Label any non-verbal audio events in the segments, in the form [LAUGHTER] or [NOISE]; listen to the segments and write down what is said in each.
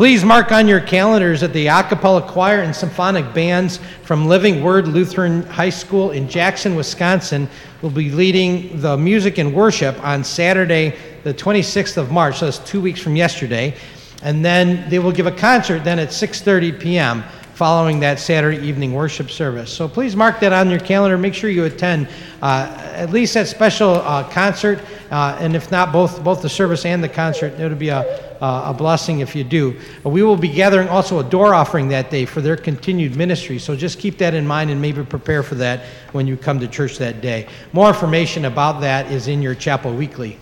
Please mark on your calendars that the a cappella choir and symphonic bands from Living Word Lutheran High School in Jackson, Wisconsin will be leading the music and worship on Saturday, the 26th of March. So that's two weeks from yesterday. And then they will give a concert then at 6:30 p.m following that Saturday evening worship service. So please mark that on your calendar. Make sure you attend uh, at least that special uh, concert, uh, and if not, both, both the service and the concert. It'll be a, a blessing if you do. We will be gathering also a door offering that day for their continued ministry. So just keep that in mind and maybe prepare for that when you come to church that day. More information about that is in your chapel weekly.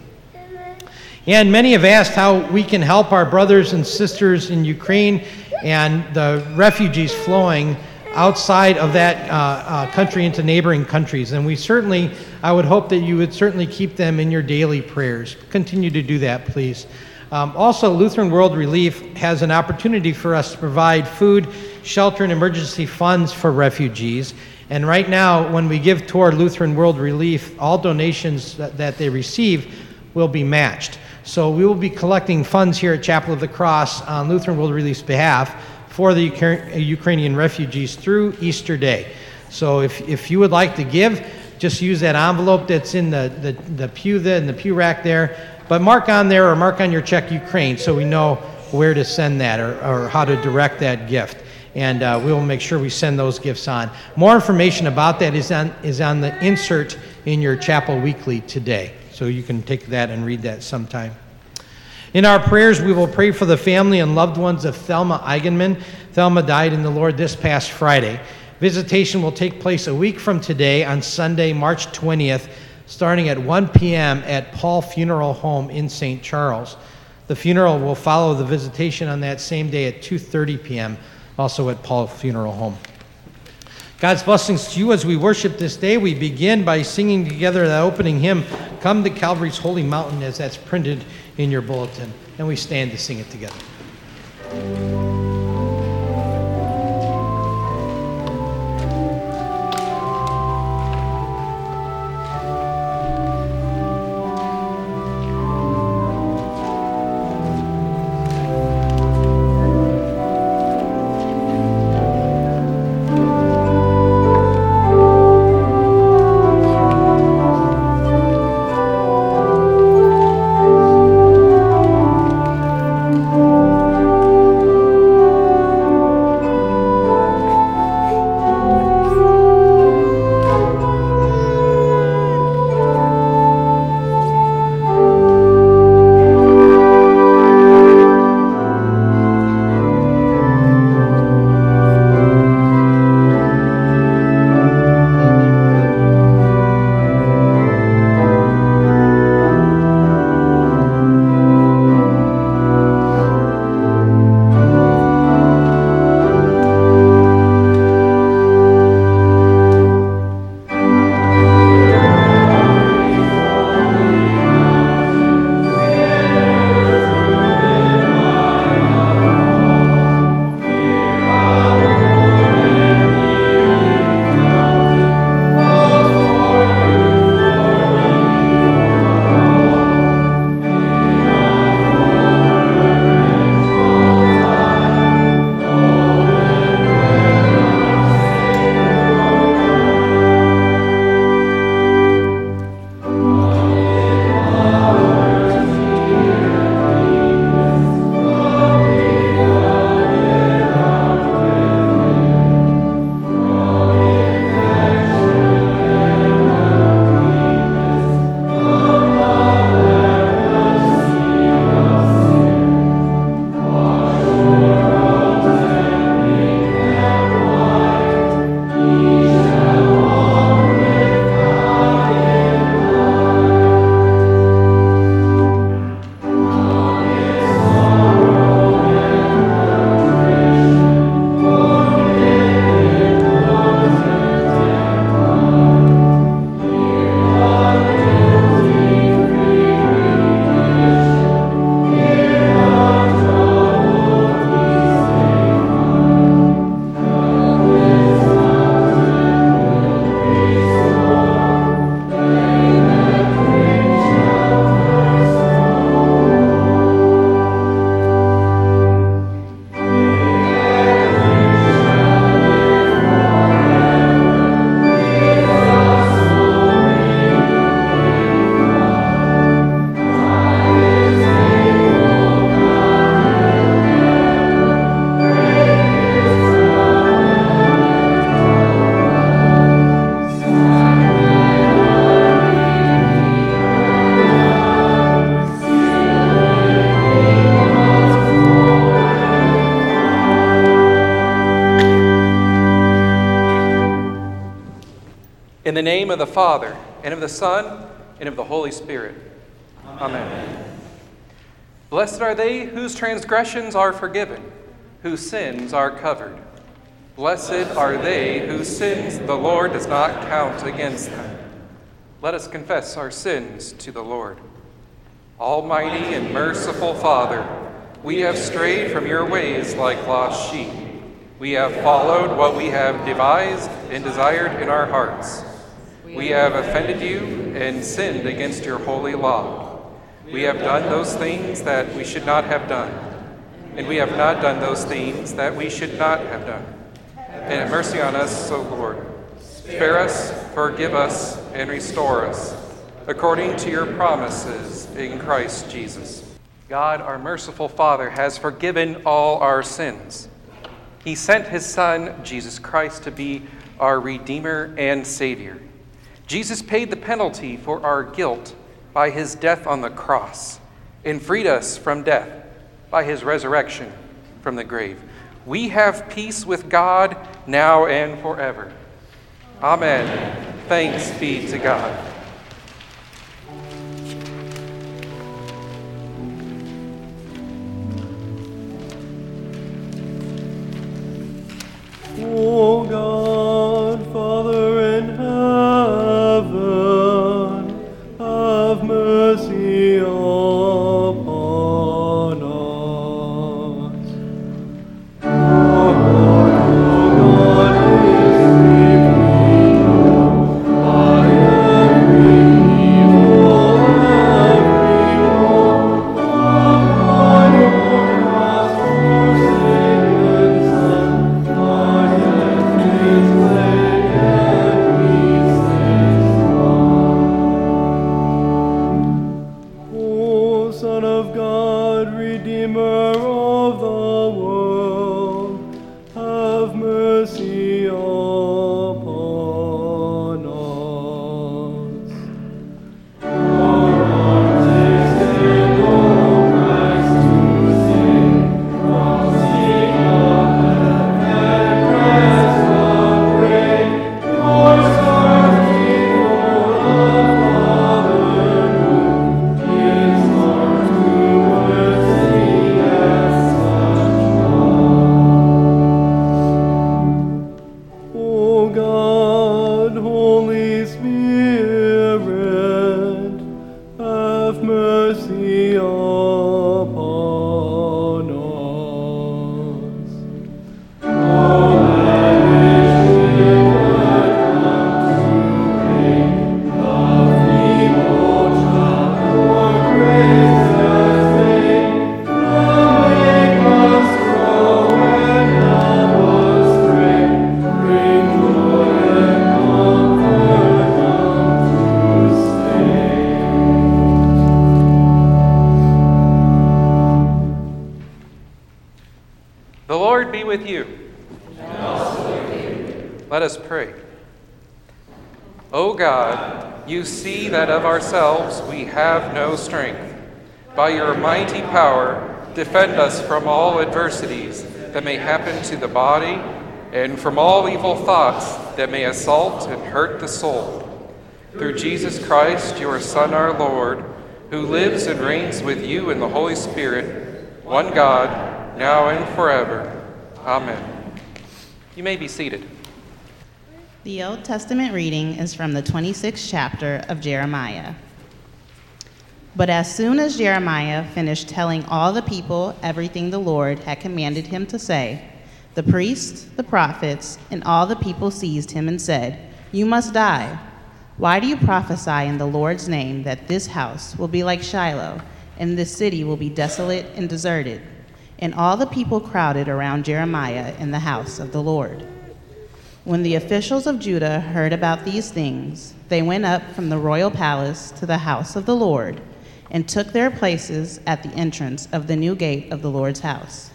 And many have asked how we can help our brothers and sisters in Ukraine and the refugees flowing outside of that uh, uh, country into neighboring countries. And we certainly, I would hope that you would certainly keep them in your daily prayers. Continue to do that, please. Um, also, Lutheran World Relief has an opportunity for us to provide food, shelter, and emergency funds for refugees. And right now, when we give toward Lutheran World Relief, all donations that, that they receive will be matched. So we will be collecting funds here at Chapel of the Cross on Lutheran World Relief's behalf for the Ukrainian refugees through Easter Day. So if, if you would like to give, just use that envelope that's in the, the, the pew there, in the pew rack there. But mark on there or mark on your check Ukraine so we know where to send that or, or how to direct that gift. And uh, we will make sure we send those gifts on. More information about that is on, is on the insert in your chapel weekly today. So you can take that and read that sometime. In our prayers, we will pray for the family and loved ones of Thelma Eigenman. Thelma died in the Lord this past Friday. Visitation will take place a week from today on Sunday, March 20th, starting at 1 p.m. at Paul Funeral Home in St. Charles. The funeral will follow the visitation on that same day at 2:30 p.m., also at Paul Funeral Home. God's blessings to you as we worship this day. We begin by singing together the opening hymn, Come to Calvary's Holy Mountain, as that's printed in your bulletin. And we stand to sing it together. In the name of the Father, and of the Son, and of the Holy Spirit. Amen. Blessed are they whose transgressions are forgiven, whose sins are covered. Blessed are they whose sins the Lord does not count against them. Let us confess our sins to the Lord. Almighty and merciful Father, we have strayed from your ways like lost sheep. We have followed what we have devised and desired in our hearts. We have offended you and sinned against your holy law. We have done those things that we should not have done, and we have not done those things that we should not have done. And have mercy on us, O Lord. Spare us, forgive us, and restore us, according to your promises in Christ Jesus. God, our merciful Father, has forgiven all our sins. He sent his Son, Jesus Christ, to be our Redeemer and Savior. Jesus paid the penalty for our guilt by his death on the cross and freed us from death by his resurrection from the grave. We have peace with God now and forever. Amen. Thanks be to God. O God, Father defend us from all adversities that may happen to the body and from all evil thoughts that may assault and hurt the soul. Through Jesus Christ, your Son, our Lord, who lives and reigns with you in the Holy Spirit, one God, now and forever. Amen. You may be seated. The Old Testament reading is from the 26th chapter of Jeremiah. But as soon as Jeremiah finished telling all the people everything the Lord had commanded him to say, the priests, the prophets, and all the people seized him and said, You must die. Why do you prophesy in the Lord's name that this house will be like Shiloh, and this city will be desolate and deserted? And all the people crowded around Jeremiah in the house of the Lord. When the officials of Judah heard about these things, they went up from the royal palace to the house of the Lord and took their places at the entrance of the new gate of the Lord's house.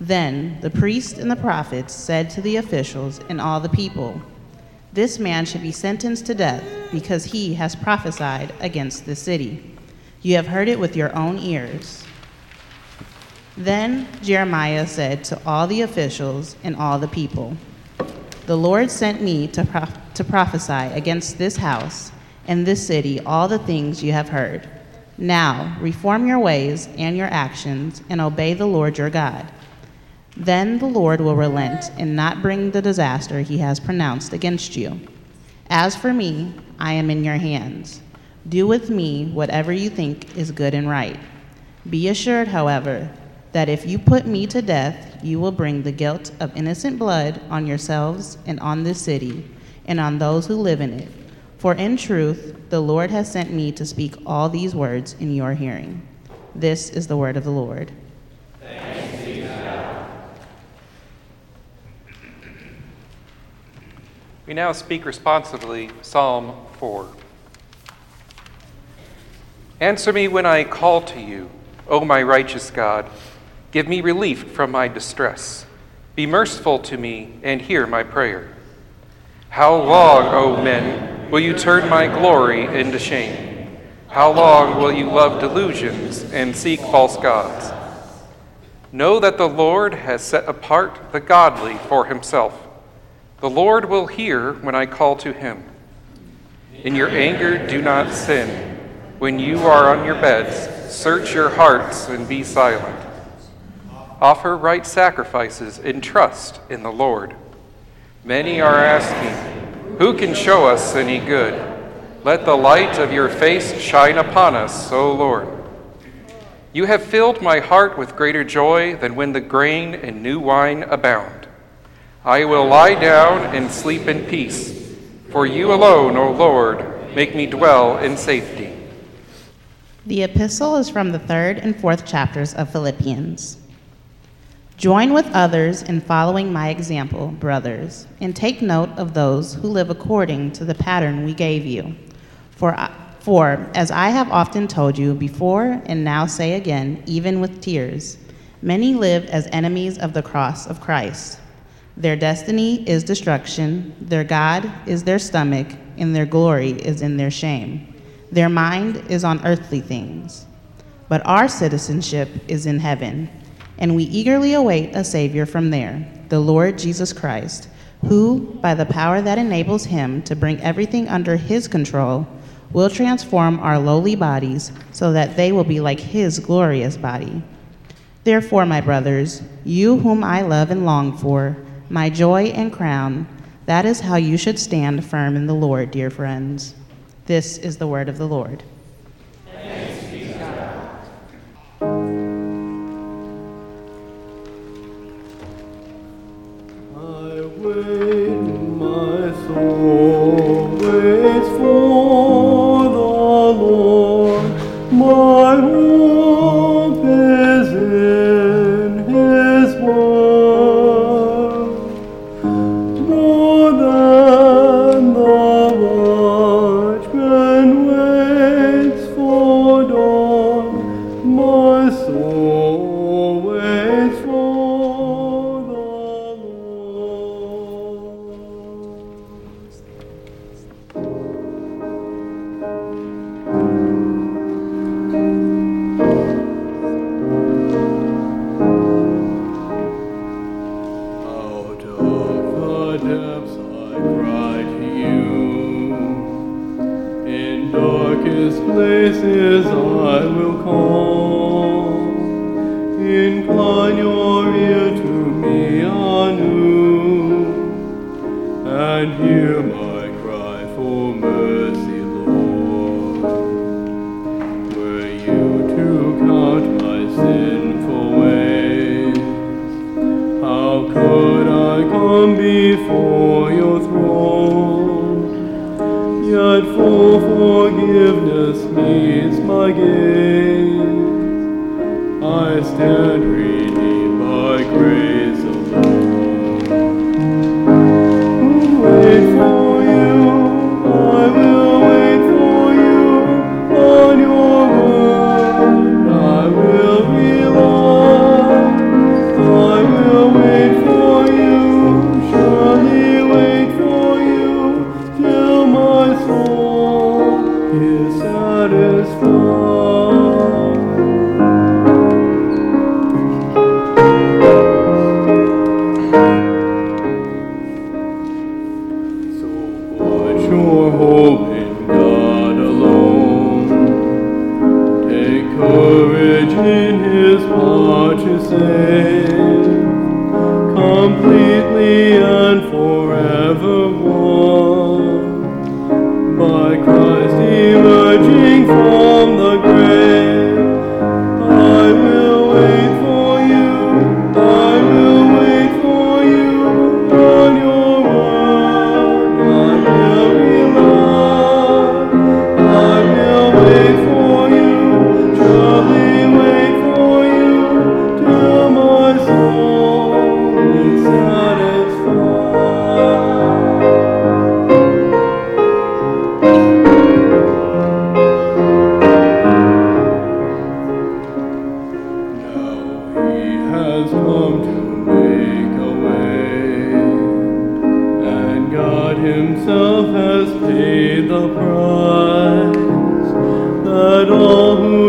Then the priests and the prophets said to the officials and all the people, This man should be sentenced to death because he has prophesied against the city. You have heard it with your own ears. Then Jeremiah said to all the officials and all the people, The Lord sent me to, to prophesy against this house and this city all the things you have heard. Now, reform your ways and your actions and obey the Lord your God. Then the Lord will relent and not bring the disaster he has pronounced against you. As for me, I am in your hands. Do with me whatever you think is good and right. Be assured, however, that if you put me to death, you will bring the guilt of innocent blood on yourselves and on this city and on those who live in it. For in truth, the Lord has sent me to speak all these words in your hearing. This is the word of the Lord. We now speak responsibly Psalm 4. Answer me when I call to you, O my righteous God. Give me relief from my distress. Be merciful to me and hear my prayer. How long, O men, will you turn my glory into shame? How long will you love delusions and seek false gods? Know that the Lord has set apart the godly for himself. The Lord will hear when I call to him. In your anger, do not sin. When you are on your beds, search your hearts and be silent. Offer right sacrifices in trust in the Lord. Many are asking, Who can show us any good? Let the light of your face shine upon us, O Lord. You have filled my heart with greater joy than when the grain and new wine abound. I will lie down and sleep in peace, for you alone, O Lord, make me dwell in safety. The epistle is from the third and fourth chapters of Philippians. Join with others in following my example, brothers, and take note of those who live according to the pattern we gave you. For, for as I have often told you before and now say again, even with tears, many live as enemies of the cross of Christ. Their destiny is destruction, their God is their stomach, and their glory is in their shame. Their mind is on earthly things. But our citizenship is in heaven, and we eagerly await a Savior from there, the Lord Jesus Christ, who, by the power that enables him to bring everything under his control, will transform our lowly bodies so that they will be like his glorious body. Therefore, my brothers, you whom I love and long for, my joy and crown, that is how you should stand firm in the Lord, dear friends. This is the word of the Lord. I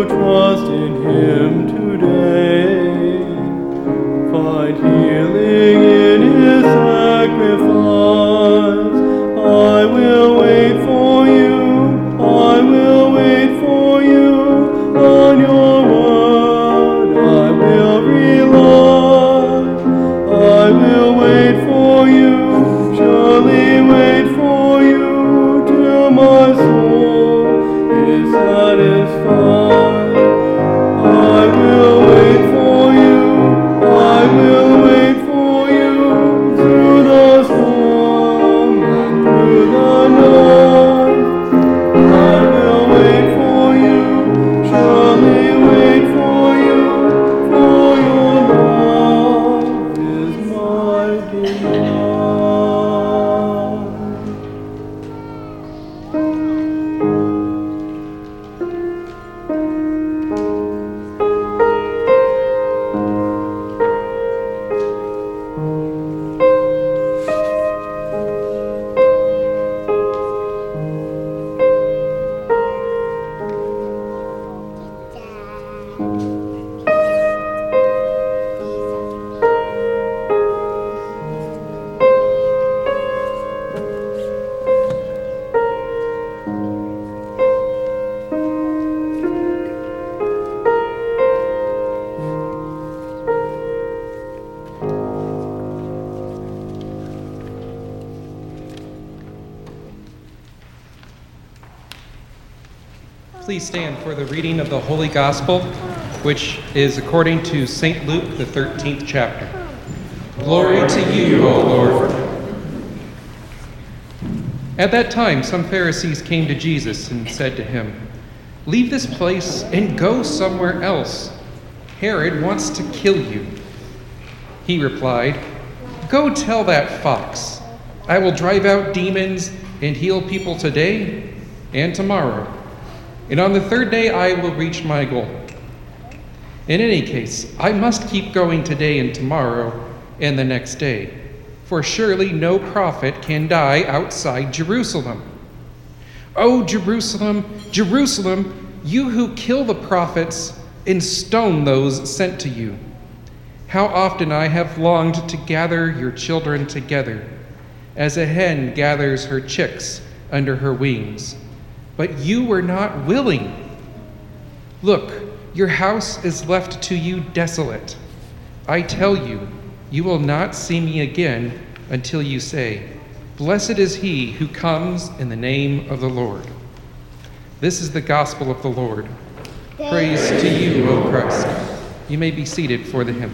trust Holy Gospel, which is according to St. Luke, the 13th chapter. Glory to you, O Lord. At that time, some Pharisees came to Jesus and said to him, Leave this place and go somewhere else. Herod wants to kill you. He replied, Go tell that fox, I will drive out demons and heal people today and tomorrow. And on the third day, I will reach my goal. In any case, I must keep going today and tomorrow and the next day, for surely no prophet can die outside Jerusalem. O Jerusalem, Jerusalem, you who kill the prophets and stone those sent to you. How often I have longed to gather your children together, as a hen gathers her chicks under her wings, but you were not willing. Look, your house is left to you desolate. I tell you, you will not see me again until you say, Blessed is he who comes in the name of the Lord. This is the gospel of the Lord. Praise to you, O Christ. You may be seated for the hymn.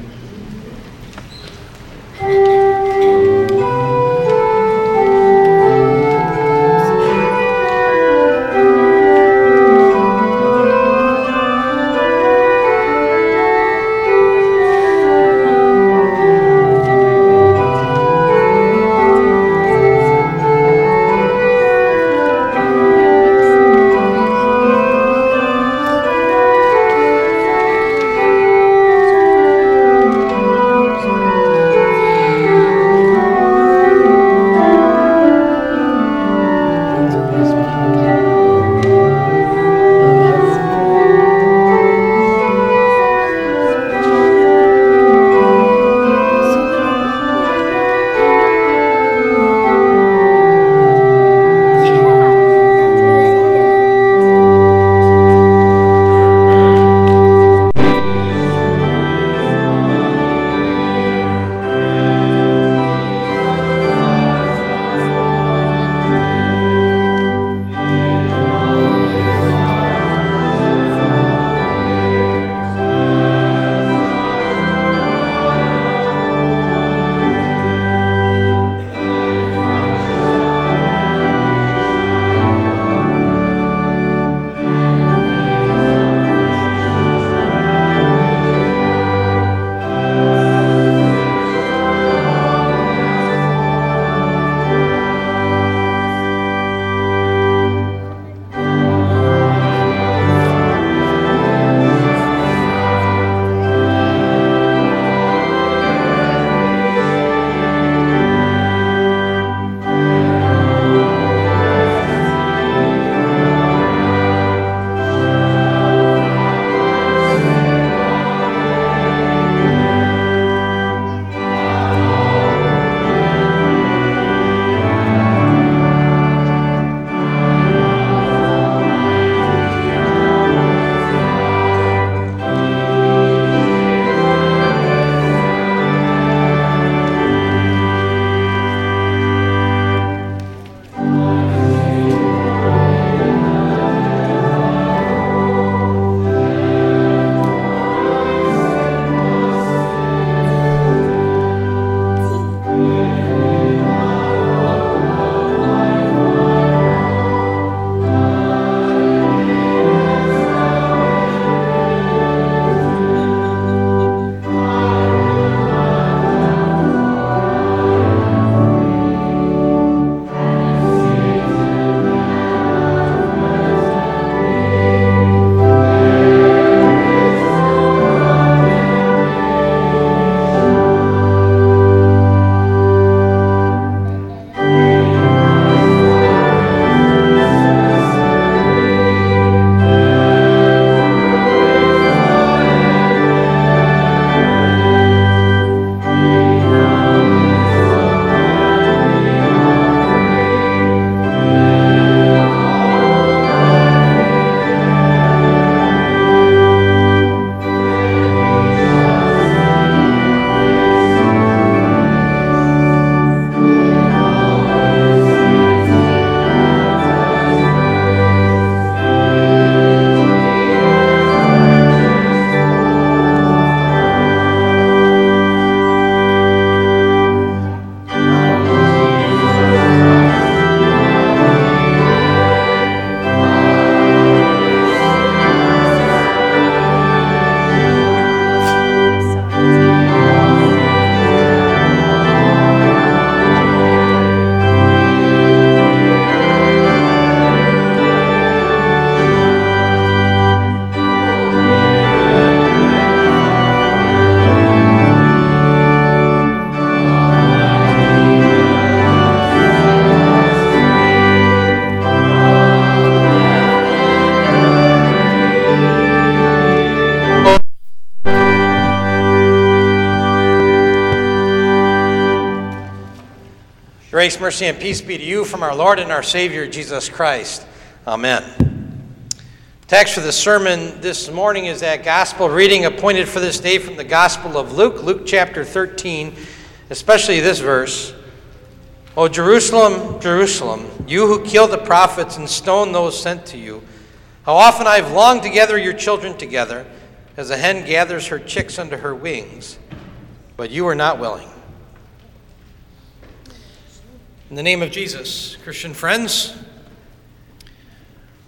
Mercy, and peace be to you from our Lord and our Savior, Jesus Christ. Amen. Text for the sermon this morning is that gospel reading appointed for this day from the Gospel of Luke, Luke chapter 13, especially this verse. O Jerusalem, Jerusalem, you who kill the prophets and stone those sent to you, how often I have longed to gather your children together, as a hen gathers her chicks under her wings, but you are not willing. In the name of Jesus, Christian friends,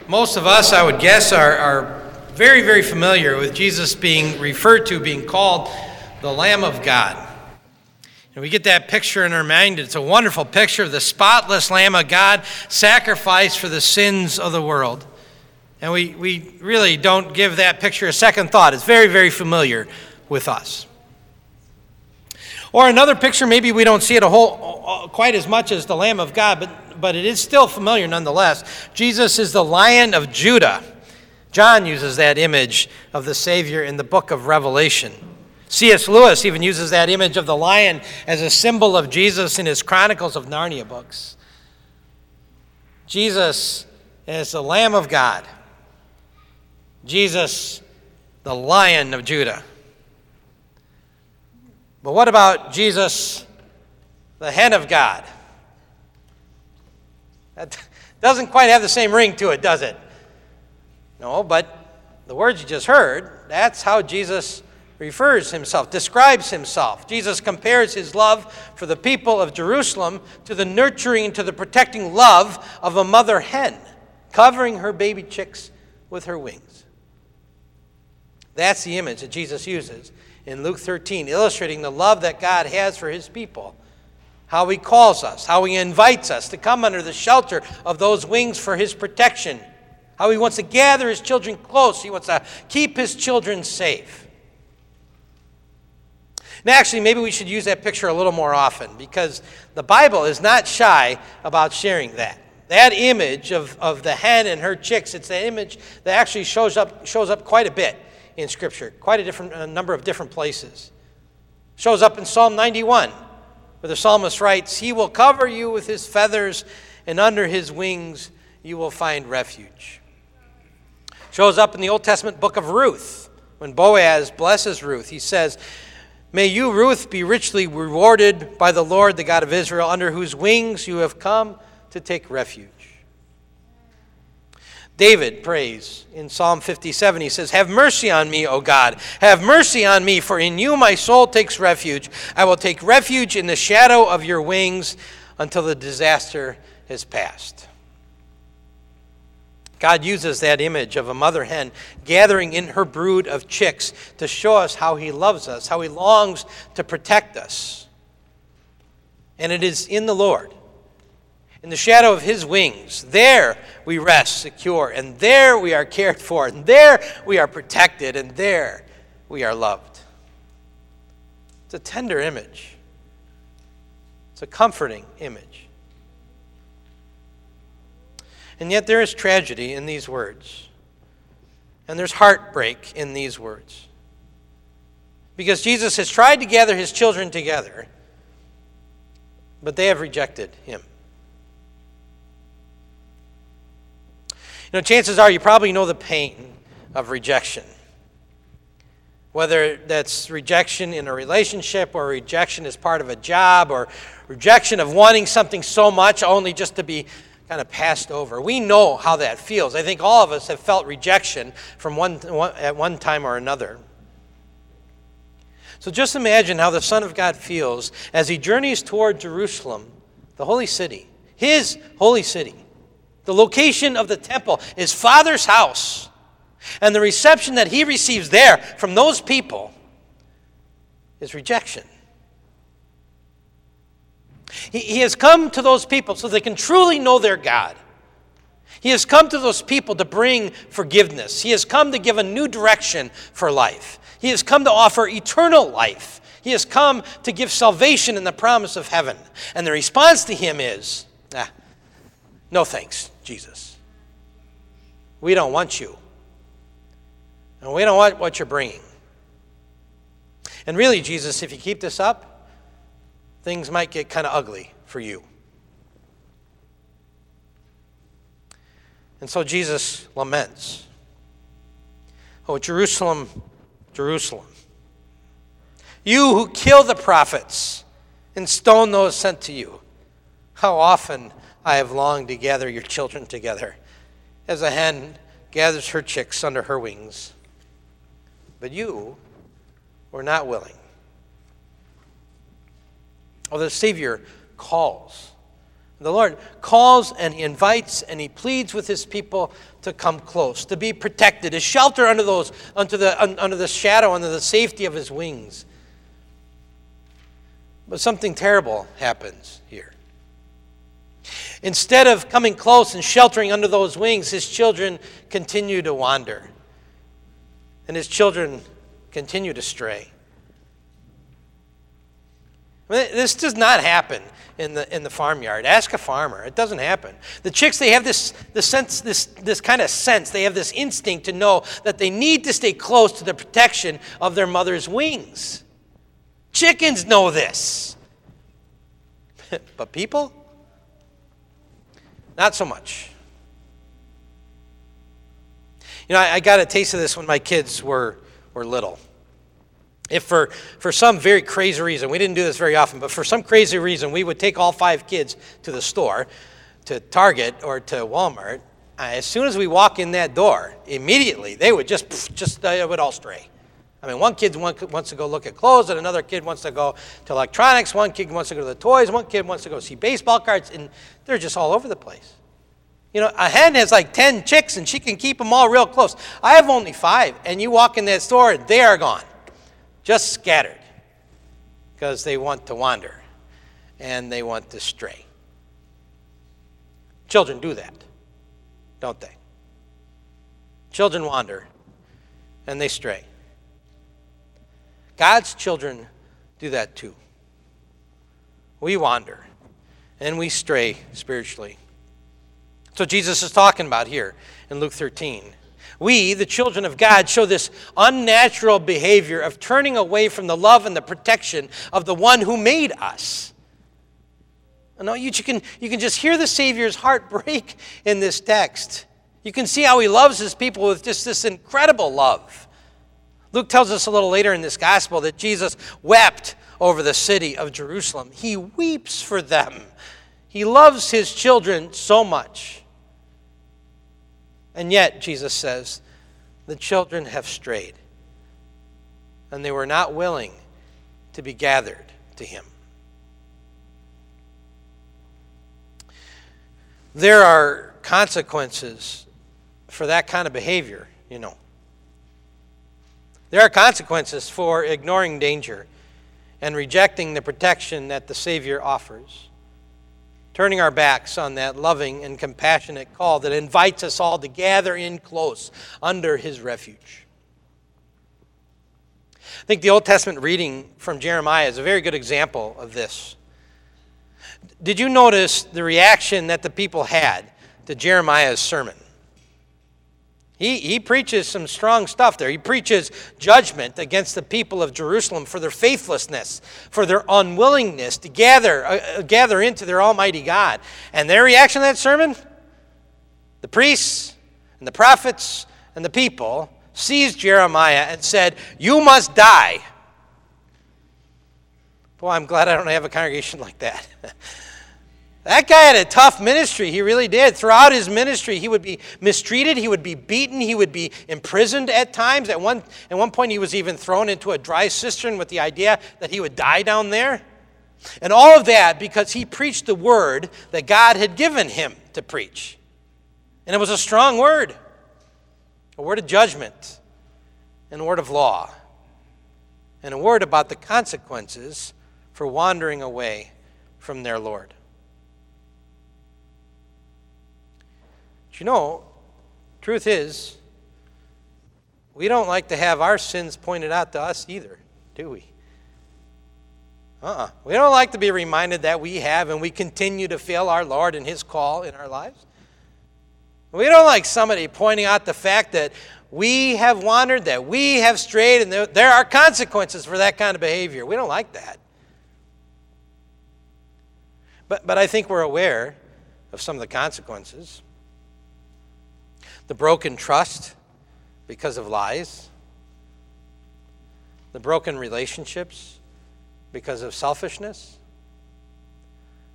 most of us, I would guess, are, are very, very familiar with Jesus being referred to, being called the Lamb of God. And we get that picture in our mind. It's a wonderful picture of the spotless Lamb of God sacrificed for the sins of the world. And we, we really don't give that picture a second thought. It's very, very familiar with us. Or another picture, maybe we don't see it a whole quite as much as the Lamb of God, but, but it is still familiar nonetheless. Jesus is the Lion of Judah. John uses that image of the Savior in the book of Revelation. C.S. Lewis even uses that image of the lion as a symbol of Jesus in his Chronicles of Narnia books. Jesus is the Lamb of God. Jesus, the Lion of Judah. But what about Jesus, the hen of God? That [LAUGHS] doesn't quite have the same ring to it, does it? No, but the words you just heard, that's how Jesus refers himself, describes himself. Jesus compares his love for the people of Jerusalem to the nurturing, to the protecting love of a mother hen, covering her baby chicks with her wings. That's the image that Jesus uses in Luke 13, illustrating the love that God has for his people. How he calls us, how he invites us to come under the shelter of those wings for his protection. How he wants to gather his children close, he wants to keep his children safe. Now, actually, maybe we should use that picture a little more often because the Bible is not shy about sharing that. That image of, of the hen and her chicks, it's an image that actually shows up, shows up quite a bit in Scripture, quite a different a number of different places. Shows up in Psalm 91, where the psalmist writes, He will cover you with his feathers, and under his wings you will find refuge. Shows up in the Old Testament book of Ruth, when Boaz blesses Ruth. He says, May you, Ruth, be richly rewarded by the Lord, the God of Israel, under whose wings you have come to take refuge. David prays in Psalm 57. He says, Have mercy on me, O God. Have mercy on me, for in you my soul takes refuge. I will take refuge in the shadow of your wings until the disaster has passed. God uses that image of a mother hen gathering in her brood of chicks to show us how he loves us, how he longs to protect us. And it is in the Lord in the shadow of his wings, there we rest secure, and there we are cared for, and there we are protected, and there we are loved. It's a tender image, it's a comforting image. And yet there is tragedy in these words, and there's heartbreak in these words. Because Jesus has tried to gather his children together, but they have rejected him. Know, chances are you probably know the pain of rejection. Whether that's rejection in a relationship or rejection as part of a job or rejection of wanting something so much only just to be kind of passed over. We know how that feels. I think all of us have felt rejection from one, one, at one time or another. So just imagine how the Son of God feels as he journeys toward Jerusalem, the holy city, his holy city. The location of the temple is Father's house. And the reception that he receives there from those people is rejection. He, he has come to those people so they can truly know their God. He has come to those people to bring forgiveness. He has come to give a new direction for life. He has come to offer eternal life. He has come to give salvation and the promise of heaven. And the response to him is, ah, no thanks, Jesus. We don't want you. And we don't want what you're bringing. And really, Jesus, if you keep this up, things might get kind of ugly for you. And so Jesus laments Oh, Jerusalem, Jerusalem. You who kill the prophets and stone those sent to you, how often I have longed to gather your children together, as a hen gathers her chicks under her wings. But you were not willing. Oh, the Savior calls. The Lord calls and He invites and He pleads with His people to come close, to be protected, to shelter under, those, under, the, under the shadow, under the safety of His wings. But something terrible happens here. Instead of coming close and sheltering under those wings, His children continue to wander. And His children continue to stray. This does not happen in the, in the farmyard. Ask a farmer. It doesn't happen. The chicks, they have this, this, sense, this, this kind of sense, they have this instinct to know that they need to stay close to the protection of their mother's wings. Chickens know this. [LAUGHS] but people? Not so much. You know, I, I got a taste of this when my kids were, were little. If for, for some very crazy reason, we didn't do this very often, but for some crazy reason, we would take all five kids to the store, to Target or to Walmart, uh, as soon as we walk in that door, immediately they would just, just they would all stray. I mean, one kid wants to go look at clothes, and another kid wants to go to electronics, one kid wants to go to the toys, one kid wants to go see baseball cards, and they're just all over the place. You know, a hen has like 10 chicks, and she can keep them all real close. I have only five, and you walk in that store, and they are gone just scattered because they want to wander and they want to stray. Children do that, don't they? Children wander and they stray. God's children do that too. We wander and we stray spiritually. So Jesus is talking about here in Luke 13. We, the children of God, show this unnatural behavior of turning away from the love and the protection of the one who made us. I know you, you, can, you can just hear the Savior's heart break in this text. You can see how he loves his people with just this incredible love. Luke tells us a little later in this gospel that Jesus wept over the city of Jerusalem. He weeps for them. He loves his children so much. And yet, Jesus says, the children have strayed, and they were not willing to be gathered to him. There are consequences for that kind of behavior, you know. There are consequences for ignoring danger and rejecting the protection that the Savior offers turning our backs on that loving and compassionate call that invites us all to gather in close under his refuge. I think the Old Testament reading from Jeremiah is a very good example of this. Did you notice the reaction that the people had to Jeremiah's sermon? He, he preaches some strong stuff there. He preaches judgment against the people of Jerusalem for their faithlessness, for their unwillingness to gather, uh, uh, gather into their Almighty God. And their reaction to that sermon? The priests and the prophets and the people seized Jeremiah and said, You must die. Boy, I'm glad I don't have a congregation [LAUGHS] like that. That guy had a tough ministry. He really did. Throughout his ministry, he would be mistreated, he would be beaten, he would be imprisoned at times. At one, at one point, he was even thrown into a dry cistern with the idea that he would die down there. And all of that because he preached the word that God had given him to preach. And it was a strong word a word of judgment, and a word of law, and a word about the consequences for wandering away from their Lord. You know, truth is, we don't like to have our sins pointed out to us either, do we? Uh uh-uh. uh We don't like to be reminded that we have and we continue to fail our Lord and His call in our lives. We don't like somebody pointing out the fact that we have wandered, that we have strayed, and there are consequences for that kind of behavior. We don't like that. But, but I think we're aware of some of the consequences. The broken trust because of lies, the broken relationships because of selfishness,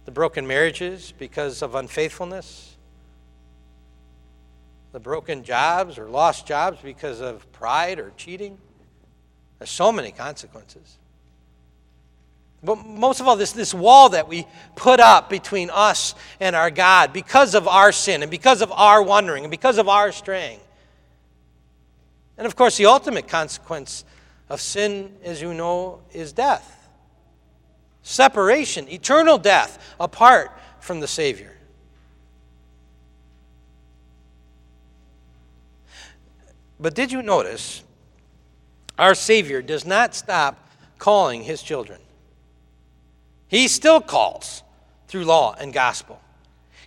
the broken marriages because of unfaithfulness, the broken jobs or lost jobs because of pride or cheating. There's so many consequences. But most of all, this, this wall that we put up between us and our God because of our sin and because of our wandering and because of our straying. And of course, the ultimate consequence of sin, as you know, is death separation, eternal death apart from the Savior. But did you notice our Savior does not stop calling his children? He still calls through law and gospel.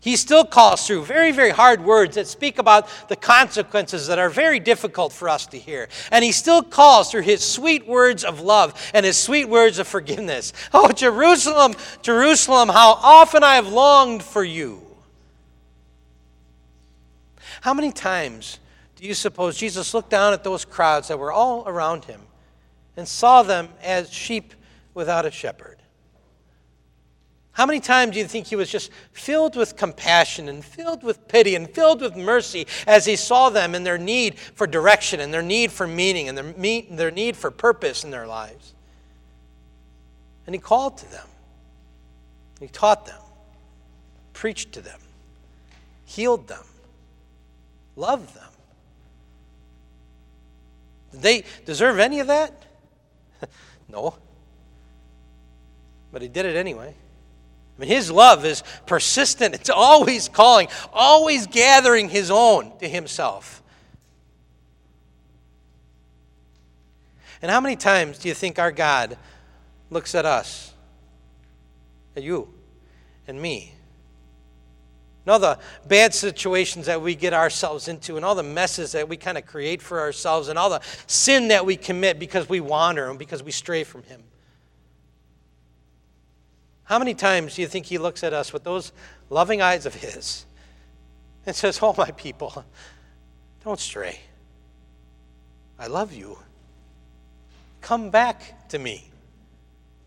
He still calls through very, very hard words that speak about the consequences that are very difficult for us to hear. And he still calls through his sweet words of love and his sweet words of forgiveness. [LAUGHS] Oh, Jerusalem, Jerusalem, how often I have longed for you. How many times do you suppose Jesus looked down at those crowds that were all around him and saw them as sheep without a shepherd? How many times do you think he was just filled with compassion and filled with pity and filled with mercy as he saw them in their need for direction and their need for meaning and their, their need for purpose in their lives? And he called to them, he taught them, preached to them, healed them, loved them. Did they deserve any of that? [LAUGHS] no. But he did it anyway. I mean, his love is persistent, it's always calling, always gathering his own to himself. And how many times do you think our God looks at us, at you and me? And all the bad situations that we get ourselves into, and all the messes that we kind of create for ourselves, and all the sin that we commit because we wander and because we stray from Him. How many times do you think he looks at us with those loving eyes of his and says, Oh, my people, don't stray. I love you. Come back to me,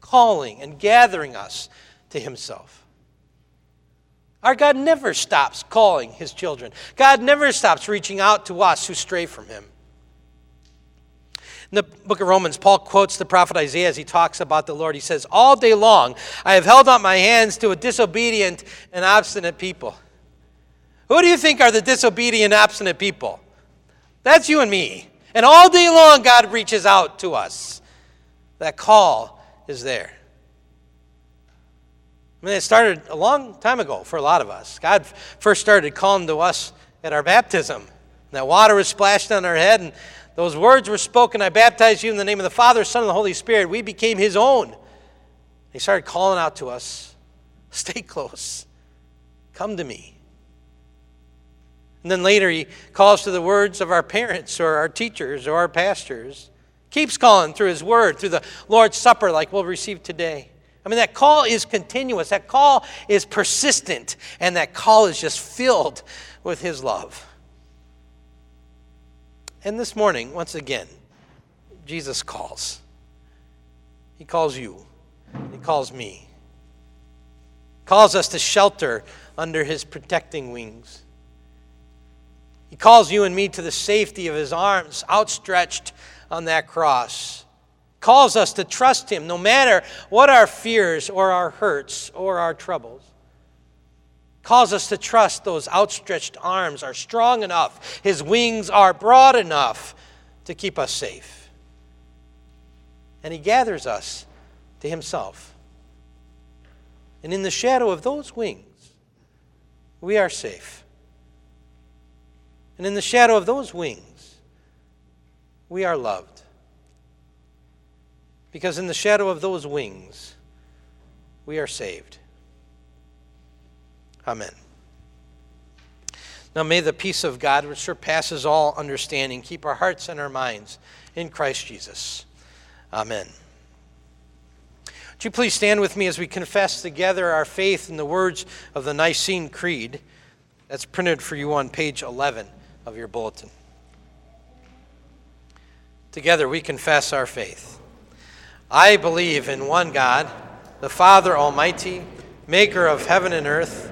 calling and gathering us to himself. Our God never stops calling his children. God never stops reaching out to us who stray from him. In the book of Romans, Paul quotes the prophet Isaiah as he talks about the Lord. He says, All day long I have held out my hands to a disobedient and obstinate people. Who do you think are the disobedient, obstinate people? That's you and me. And all day long, God reaches out to us. That call is there. I mean, it started a long time ago for a lot of us. God first started calling to us at our baptism. That water was splashed on our head, and those words were spoken I baptize you in the name of the Father, Son, and the Holy Spirit. We became His own. He started calling out to us stay close, come to me. And then later, He calls to the words of our parents or our teachers or our pastors. Keeps calling through His word, through the Lord's Supper, like we'll receive today. I mean, that call is continuous, that call is persistent, and that call is just filled with His love. And this morning, once again, Jesus calls. He calls you. He calls me. He calls us to shelter under his protecting wings. He calls you and me to the safety of his arms outstretched on that cross. Calls us to trust him no matter what our fears or our hurts or our troubles calls us to trust those outstretched arms are strong enough, his wings are broad enough to keep us safe. And he gathers us to himself. And in the shadow of those wings, we are safe. And in the shadow of those wings, we are loved. Because in the shadow of those wings, we are saved. Amen. Now may the peace of God, which surpasses all understanding, keep our hearts and our minds in Christ Jesus. Amen. Would you please stand with me as we confess together our faith in the words of the Nicene Creed? That's printed for you on page 11 of your bulletin. Together we confess our faith. I believe in one God, the Father Almighty, maker of heaven and earth,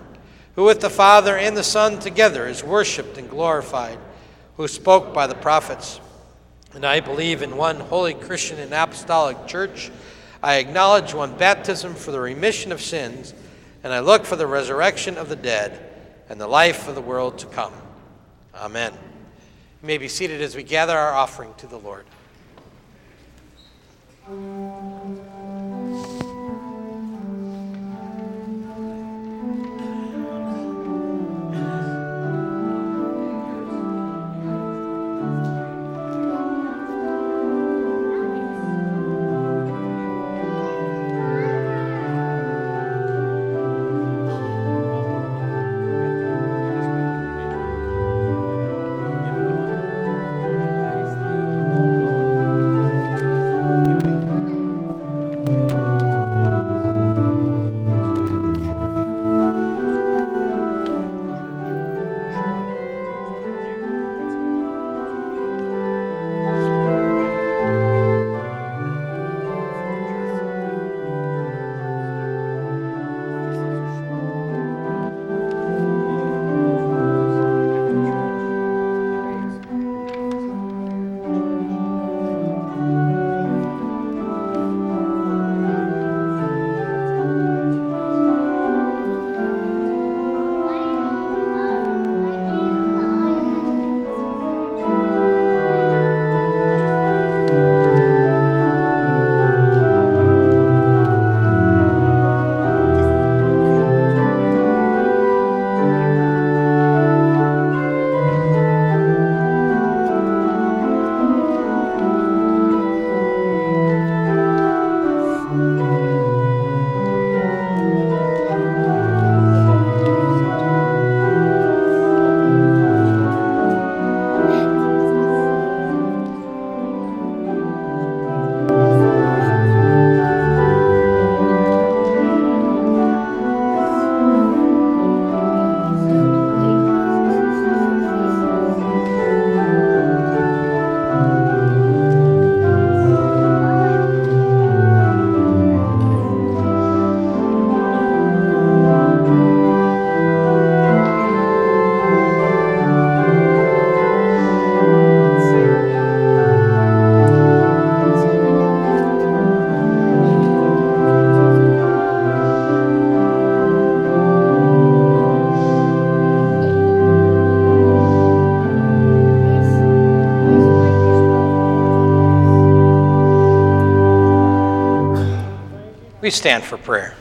who with the Father and the Son together is worshiped and glorified, who spoke by the prophets. And I believe in one holy Christian and apostolic church. I acknowledge one baptism for the remission of sins, and I look for the resurrection of the dead and the life of the world to come. Amen. You may be seated as we gather our offering to the Lord. We stand for prayer.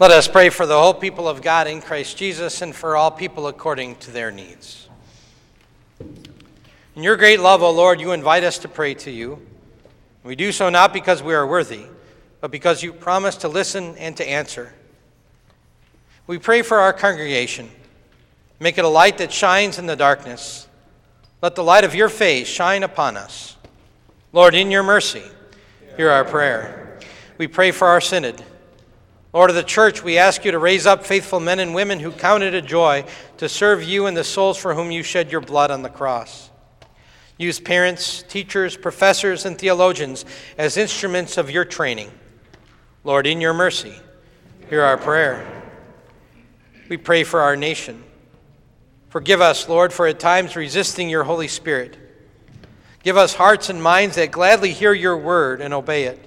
Let us pray for the whole people of God in Christ Jesus and for all people according to their needs. In your great love, O Lord, you invite us to pray to you. We do so not because we are worthy, but because you promise to listen and to answer. We pray for our congregation. Make it a light that shines in the darkness. Let the light of your face shine upon us. Lord, in your mercy, hear our prayer. We pray for our synod. Lord of the church, we ask you to raise up faithful men and women who count it a joy to serve you and the souls for whom you shed your blood on the cross. Use parents, teachers, professors, and theologians as instruments of your training. Lord, in your mercy, hear our prayer. We pray for our nation. Forgive us, Lord, for at times resisting your Holy Spirit. Give us hearts and minds that gladly hear your word and obey it.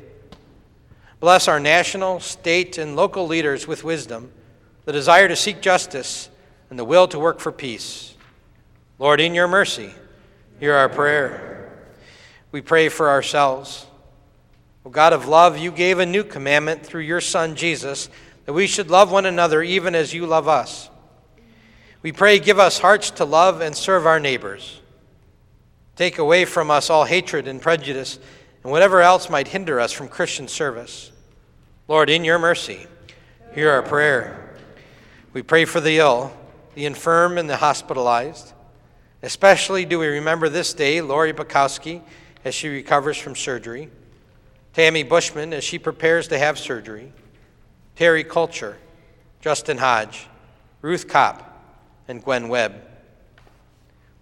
Bless our national, state, and local leaders with wisdom, the desire to seek justice, and the will to work for peace. Lord, in your mercy, hear our prayer. We pray for ourselves. O God of love, you gave a new commandment through your Son, Jesus, that we should love one another even as you love us. We pray, give us hearts to love and serve our neighbors. Take away from us all hatred and prejudice and whatever else might hinder us from Christian service. Lord, in your mercy, hear our prayer. We pray for the ill, the infirm, and the hospitalized. Especially do we remember this day Lori Bukowski as she recovers from surgery, Tammy Bushman as she prepares to have surgery, Terry Culture, Justin Hodge, Ruth Kopp, and Gwen Webb.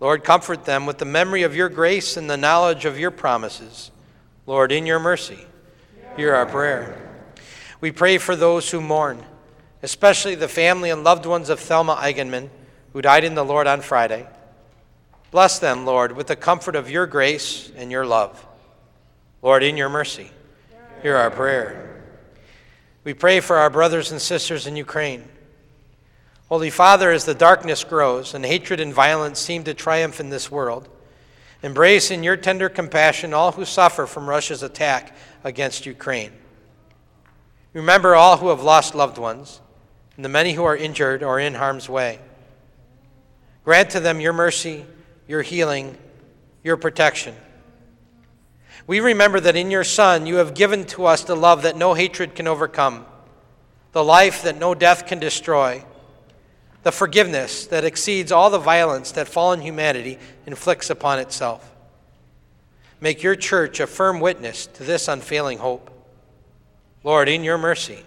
Lord, comfort them with the memory of your grace and the knowledge of your promises. Lord, in your mercy, hear our prayer. We pray for those who mourn, especially the family and loved ones of Thelma Eigenman, who died in the Lord on Friday. Bless them, Lord, with the comfort of your grace and your love. Lord, in your mercy, hear our prayer. We pray for our brothers and sisters in Ukraine Holy Father, as the darkness grows and hatred and violence seem to triumph in this world, embrace in your tender compassion all who suffer from Russia's attack against Ukraine. Remember all who have lost loved ones and the many who are injured or in harm's way. Grant to them your mercy, your healing, your protection. We remember that in your Son you have given to us the love that no hatred can overcome, the life that no death can destroy the forgiveness that exceeds all the violence that fallen humanity inflicts upon itself. Make your church a firm witness to this unfailing hope. Lord, in your mercy,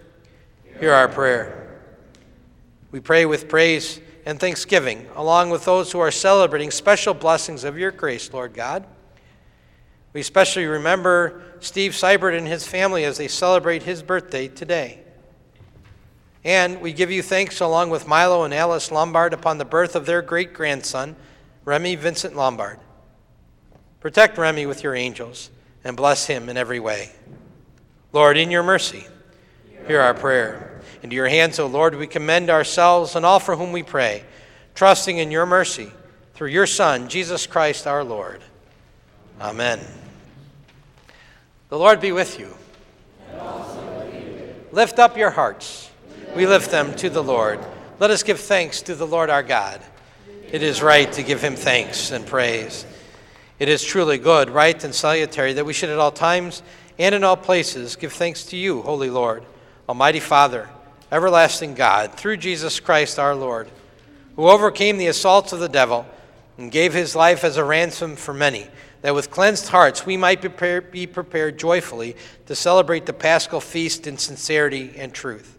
hear our prayer. We pray with praise and thanksgiving, along with those who are celebrating special blessings of your grace, Lord God. We especially remember Steve Seibert and his family as they celebrate his birthday today. And we give you thanks along with Milo and Alice Lombard upon the birth of their great grandson, Remy Vincent Lombard. Protect Remy with your angels and bless him in every way. Lord, in your mercy, hear our prayer. Into your hands, O Lord, we commend ourselves and all for whom we pray, trusting in your mercy through your Son, Jesus Christ our Lord. Amen. The Lord be with you. Lift up your hearts we lift them to the Lord. Let us give thanks to the Lord our God. It is right to give him thanks and praise. It is truly good, right, and salutary that we should at all times and in all places give thanks to you, Holy Lord, Almighty Father, everlasting God, through Jesus Christ our Lord, who overcame the assaults of the devil and gave his life as a ransom for many, that with cleansed hearts we might be prepared joyfully to celebrate the paschal feast in sincerity and truth.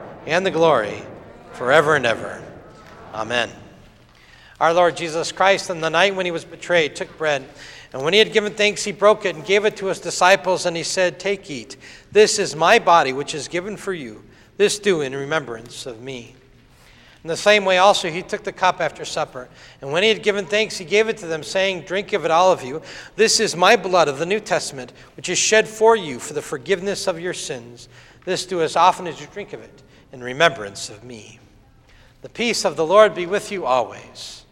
and the glory forever and ever. Amen. Our Lord Jesus Christ, on the night when he was betrayed, took bread. And when he had given thanks, he broke it and gave it to his disciples, and he said, Take, eat. This is my body, which is given for you. This do in remembrance of me. In the same way, also, he took the cup after supper. And when he had given thanks, he gave it to them, saying, Drink of it, all of you. This is my blood of the New Testament, which is shed for you for the forgiveness of your sins. This do as often as you drink of it in remembrance of me. The peace of the Lord be with you always.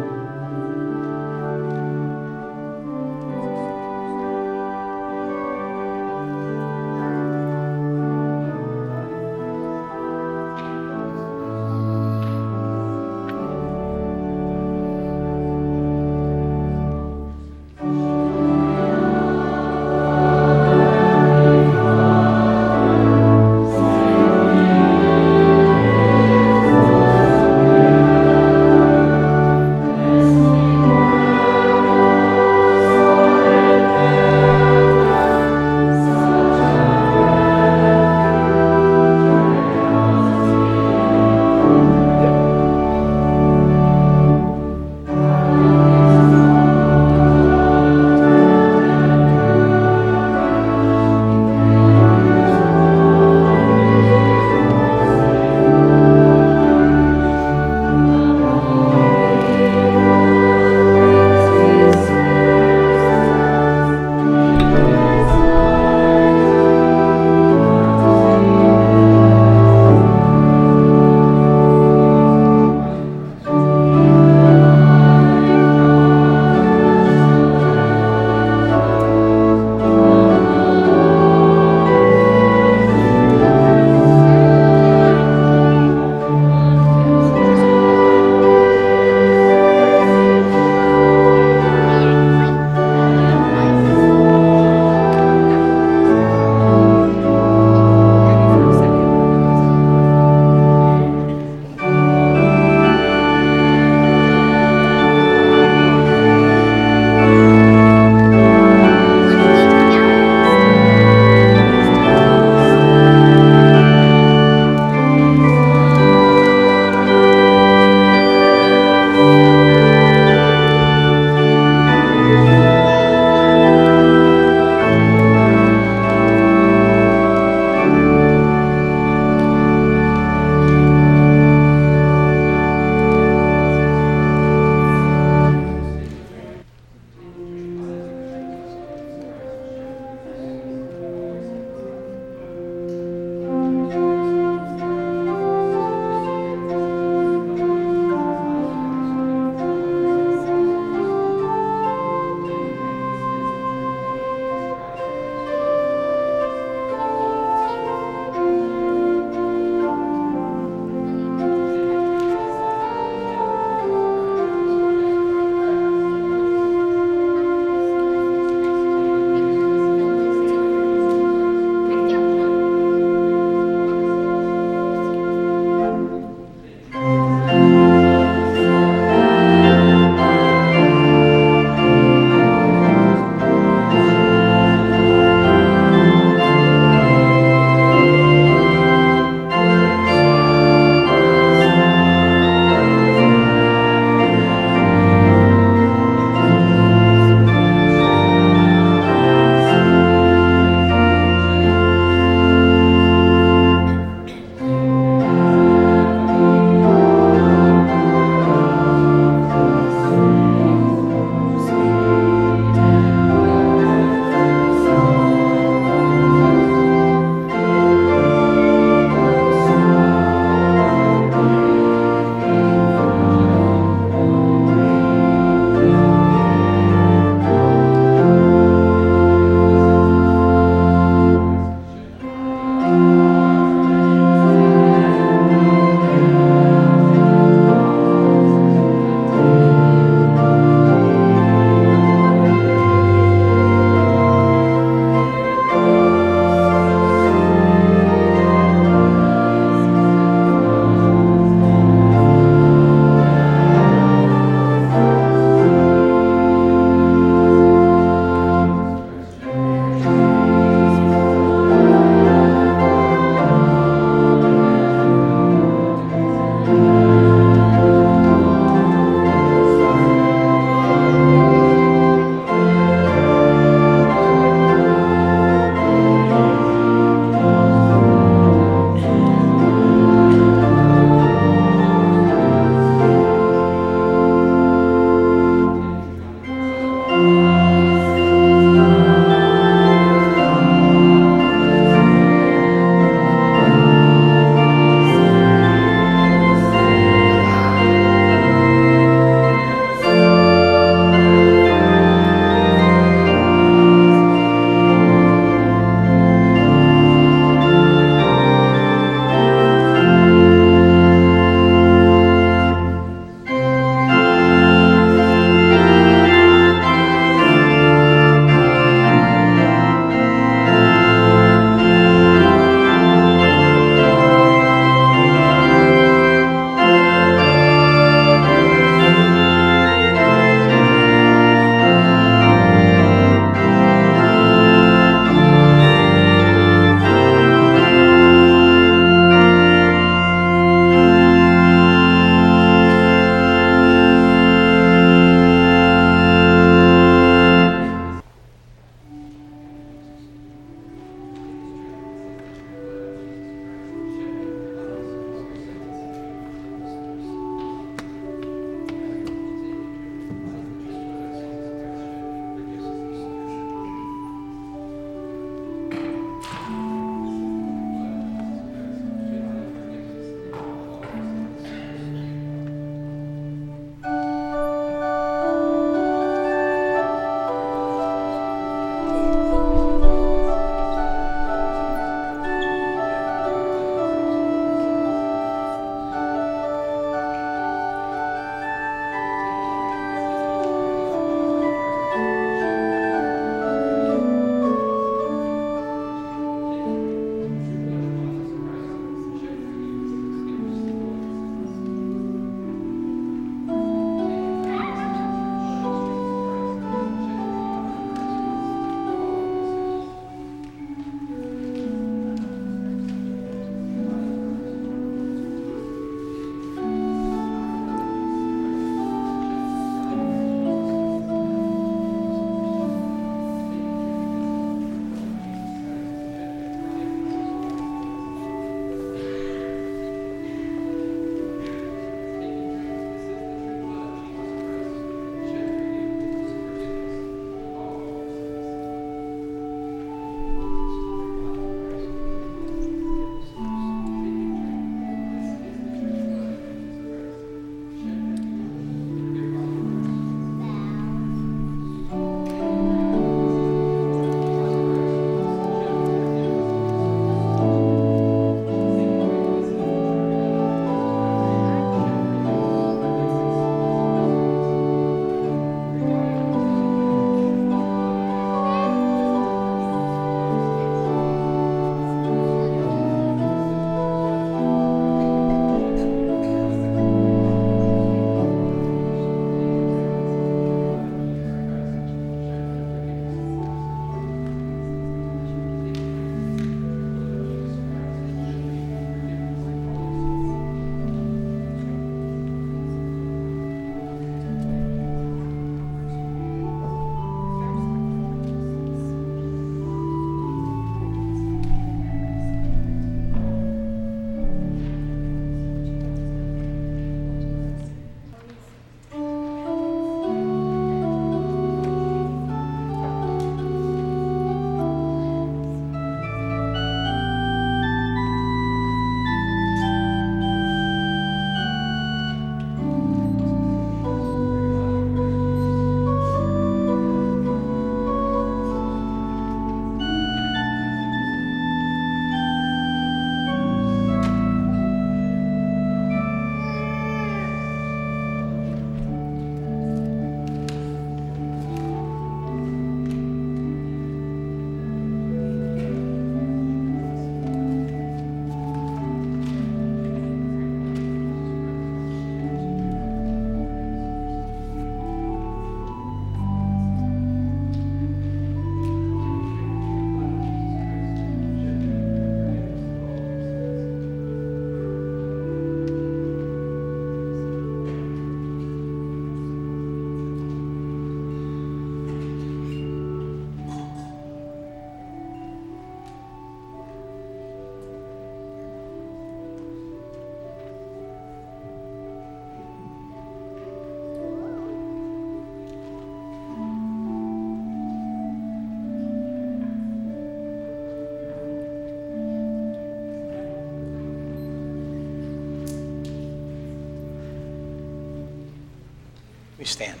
We stand.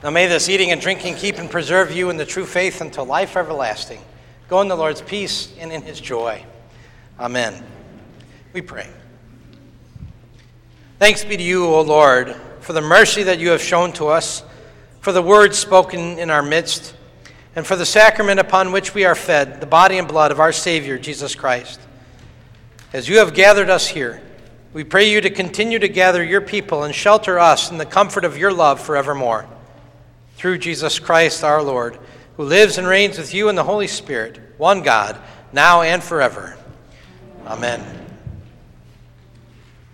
Now may this eating and drinking keep and preserve you in the true faith until life everlasting. Go in the Lord's peace and in his joy. Amen. We pray. Thanks be to you, O Lord, for the mercy that you have shown to us, for the words spoken in our midst, and for the sacrament upon which we are fed, the body and blood of our Savior, Jesus Christ. As you have gathered us here, we pray you to continue to gather your people and shelter us in the comfort of your love forevermore. Through Jesus Christ our Lord, who lives and reigns with you in the Holy Spirit, one God, now and forever. Amen.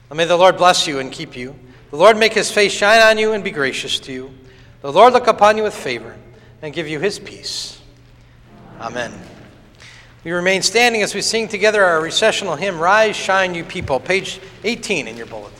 And may the Lord bless you and keep you. The Lord make his face shine on you and be gracious to you. The Lord look upon you with favor and give you his peace. Amen. We remain standing as we sing together our recessional hymn, Rise, Shine, You People, page 18 in your bulletin.